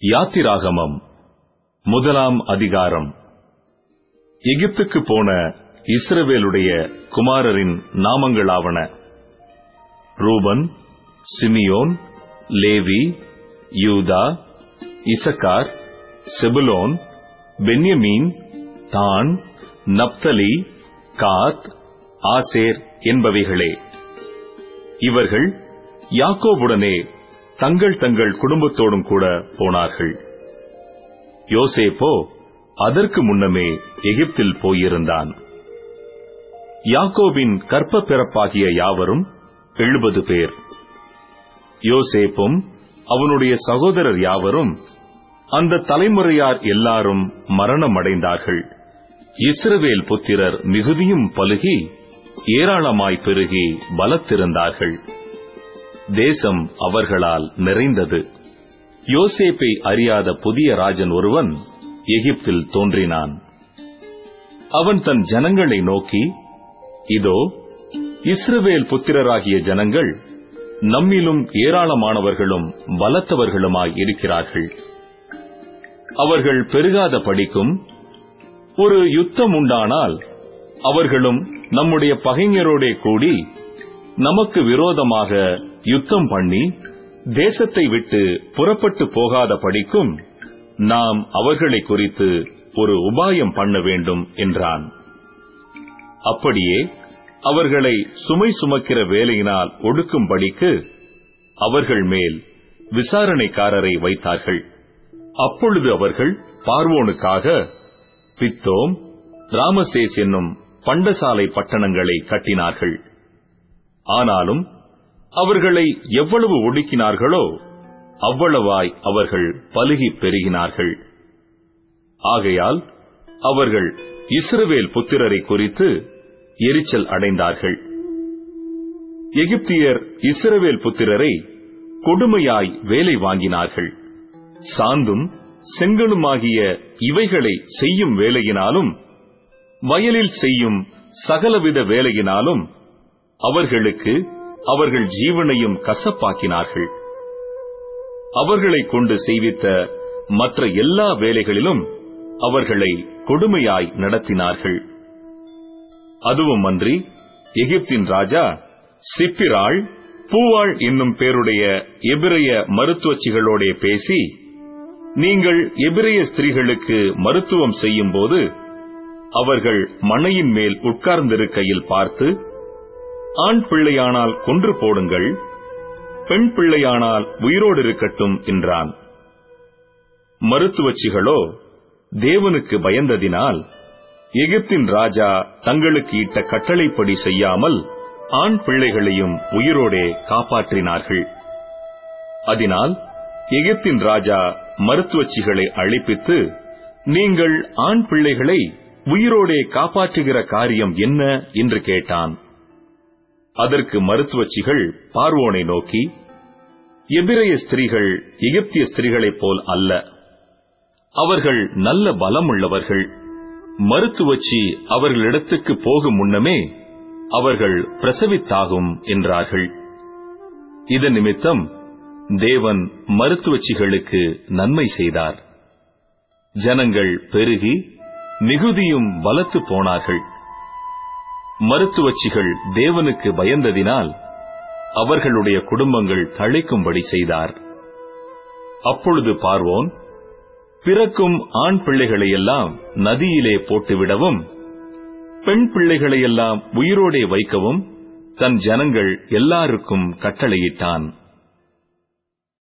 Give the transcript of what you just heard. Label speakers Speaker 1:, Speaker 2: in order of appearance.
Speaker 1: யாத்திராகமம். முதலாம் அதிகாரம். எகிப்துக்கு போன இஸ்ரவேலுடைய குமாரரின் நாமங்களாவன. Reuben Simeon Levi Judah Issachar Zebulun Benjamin Dan Naphtali Gad Asher என்பவைகளே. இவர்கள் யாக்கோபுடனே தங்கள் தங்கள் குடும்பத்தோடும் கூட போனார்கள். யோசேப்போ அதற்கு முன்னமே எகிப்தில் போயிருந்தான். யாக்கோபின் கற்ப பிறப்பாகிய யாவரும் எழுபது பேர். யோசேப்பும் அவனுடைய சகோதரர் யாவரும் அந்த தலைமுறையார் எல்லாரும் மரணமடைந்தார்கள். இஸ்ரவேல் புத்திரர் மிகுதியும் பலுகி ஏராளமாய் பெருகி பலத்திருந்தார்கள். தேசம் அவர்களால் நிறைந்தது. யோசேப்பை அறியாத புதிய ராஜன் ஒருவன் எகிப்தில் தோன்றினான். அவன் தன் ஜனங்களை நோக்கி இதோ இஸ்ரவேல் புத்திரராகிய ஜனங்கள் நம்மிலும் ஏராளமானவர்களும் பலத்தவர்களுமாய் இருக்கிறார்கள். அவர்கள் பெருகாத படிக்கும் ஒரு யுத்தம் உண்டானால் அவர்களும் நம்முடைய பகைஞரோடே கூடி நமக்கு விரோதமாக யுத்தம் பண்ணி தேசத்தை விட்டு புறப்பட்டு போகாத படிக்கும் நாம் அவர்களை குறித்து ஒரு உபாயம் பண்ண வேண்டும் என்றான். அப்படியே அவர்களை சுமை சுமக்கிற வேலையினால் ஒடுக்கும்படிக்கு அவர்கள் மேல் விசாரணைக்காரரை வைத்தார்கள். அப்பொழுது அவர்கள் பார்வோனுக்காக பித்தோம் ராமசேஸ் என்னும் பண்டசாலை பட்டணங்களை கட்டினார்கள். ஆனாலும் அவர்களை எவ்வளவு ஒடுக்கினார்களோ அவ்வளவாய் அவர்கள் பலுகி பெருகினார்கள். ஆகையால் அவர்கள் இஸ்ரவேல் புத்திரரை குறித்து எரிச்சல் அடைந்தார்கள். எகிப்தியர் இஸ்ரவேல் புத்திரரை கொடுமையாய் வேலை வாங்கினார்கள். சாந்தும் செங்கனுமாகிய இவைகளை செய்யும் வேலையினாலும் வயலில் செய்யும் சகலவித வேலையினாலும் அவர்களுக்கு அவர்கள் ஜீவனையும் கசப்பாக்கினார்கள். அவர்களை கொண்டு செய்வித்த மற்ற எல்லா வேலைகளிலும் அவர்களை கொடுமையாய் நடத்தினார்கள். அதுவும் அன்றி எகிப்தின் ராஜா சிப்பிராள் பூவாள் என்னும் பேருடைய எபிரைய மருத்துவச்சிகளோடே பேசி நீங்கள் எபிரைய ஸ்திரீகளுக்கு மருத்துவம் செய்யும் போது அவர்கள் மனையின் மேல் உட்கார்ந்திருக்கையில் பார்த்து ஆண் பிள்ளையானால் கொன்று போடுங்கள் பெண் பிள்ளையானால் உயிரோடு இருக்கட்டும் என்றான். மருத்துவச்சிகளோ தேவனுக்கு பயந்ததினால் எகிப்தின் ராஜா தங்களுக்கு இட்ட கட்டளைப்படி செய்யாமல் ஆண் பிள்ளைகளையும் உயிரோடே காப்பாற்றினார்கள். அதனால் எகிப்தின் ராஜா மருத்துவச்சிகளை அழைப்பித்து நீங்கள் ஆண் பிள்ளைகளை உயிரோடே காப்பாற்றுகிற காரியம் என்ன? என்று கேட்டான். அதற்கு மருத்துவச்சிகள் பார்வோனை நோக்கி எபிரைய ஸ்திரீகள் எகிப்திய ஸ்திரீகளைப் போல் அல்ல. அவர்கள் நல்ல பலமுள்ளவர்கள். மருத்துவச்சி அவர்களிடத்துக்கு போகும் முன்னமே அவர்கள் பிரசவித்தாகும் என்றார்கள். இதன் நிமித்தம் தேவன் மருத்துவச்சிகளுக்கு நன்மை செய்தார். ஜனங்கள் பெருகி மிகுதியும் பலத்து போனார்கள். மருத்துவச்சிகள் தேவனுக்கு பயந்ததினால் அவர்களுடைய குடும்பங்கள் தழைக்கும்படி செய்தார். அப்பொழுது பார்வோன் பிறக்கும் ஆண் பிள்ளைகளையெல்லாம் நதியிலே போட்டுவிடவும் பெண் பிள்ளைகளையெல்லாம் உயிரோடே வைக்கவும் தன் ஜனங்கள் எல்லாருக்கும் கட்டளையிட்டான்.